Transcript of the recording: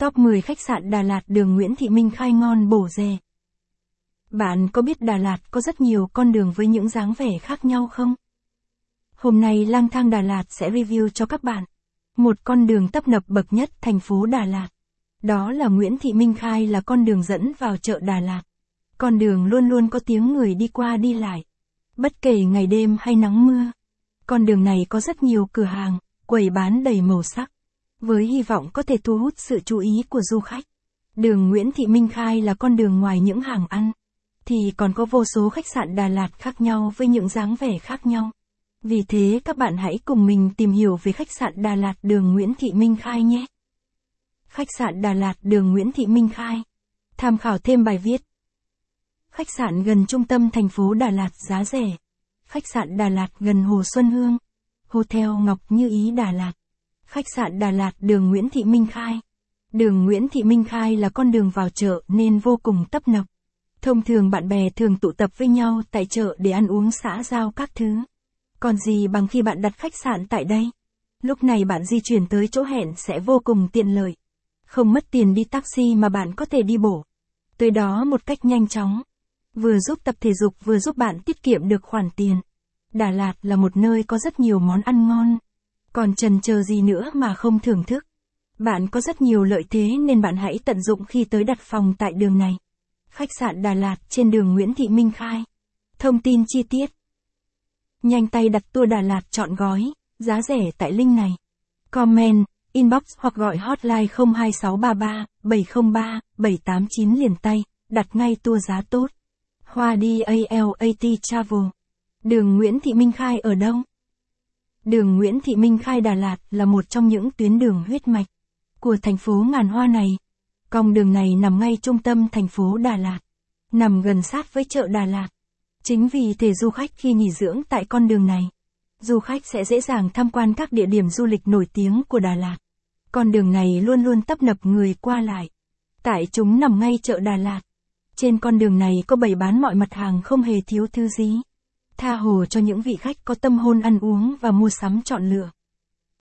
Top 10 khách sạn Đà Lạt đường Nguyễn Thị Minh khai ngon bổ rẻ. Bạn có biết Đà Lạt có rất nhiều con đường với những dáng vẻ khác nhau không? Hôm nay lang thang Đà Lạt sẽ review cho các bạn. Một con đường tấp nập bậc nhất thành phố Đà Lạt. Đó là Nguyễn Thị Minh khai là con đường dẫn vào chợ Đà Lạt. Con đường luôn luôn có tiếng người đi qua đi lại. Bất kể ngày đêm hay nắng mưa. Con đường này có rất nhiều cửa hàng, quầy bán đầy màu sắc với hy vọng có thể thu hút sự chú ý của du khách. Đường Nguyễn Thị Minh Khai là con đường ngoài những hàng ăn, thì còn có vô số khách sạn Đà Lạt khác nhau với những dáng vẻ khác nhau. Vì thế các bạn hãy cùng mình tìm hiểu về khách sạn Đà Lạt đường Nguyễn Thị Minh Khai nhé. Khách sạn Đà Lạt đường Nguyễn Thị Minh Khai. Tham khảo thêm bài viết. Khách sạn gần trung tâm thành phố Đà Lạt giá rẻ. Khách sạn Đà Lạt gần Hồ Xuân Hương. Hotel Ngọc Như Ý Đà Lạt. Khách sạn Đà Lạt đường Nguyễn Thị Minh Khai. Đường Nguyễn Thị Minh Khai là con đường vào chợ nên vô cùng tấp nập. Thông thường bạn bè thường tụ tập với nhau tại chợ để ăn uống xã giao các thứ. Còn gì bằng khi bạn đặt khách sạn tại đây? Lúc này bạn di chuyển tới chỗ hẹn sẽ vô cùng tiện lợi. Không mất tiền đi taxi mà bạn có thể đi bộ. Tới đó một cách nhanh chóng. Vừa giúp tập thể dục vừa giúp bạn tiết kiệm được khoản tiền. Đà Lạt là một nơi có rất nhiều món ăn ngon. Còn trần chờ gì nữa mà không thưởng thức. Bạn có rất nhiều lợi thế nên bạn hãy tận dụng khi tới đặt phòng tại đường này. Khách sạn Đà Lạt trên đường Nguyễn Thị Minh Khai. Thông tin chi tiết. Nhanh tay đặt tour Đà Lạt chọn gói, giá rẻ tại link này. Comment, inbox hoặc gọi hotline 02633 703 789 liền tay, đặt ngay tour giá tốt. Hoa đi ALAT Travel. Đường Nguyễn Thị Minh Khai ở đâu? Đường Nguyễn Thị Minh Khai Đà Lạt là một trong những tuyến đường huyết mạch của thành phố ngàn hoa này. Con đường này nằm ngay trung tâm thành phố Đà Lạt, nằm gần sát với chợ Đà Lạt. Chính vì thế du khách khi nghỉ dưỡng tại con đường này, du khách sẽ dễ dàng tham quan các địa điểm du lịch nổi tiếng của Đà Lạt. Con đường này luôn luôn tấp nập người qua lại. Tại chúng nằm ngay chợ Đà Lạt. Trên con đường này có bày bán mọi mặt hàng không hề thiếu thứ gì tha hồ cho những vị khách có tâm hồn ăn uống và mua sắm chọn lựa.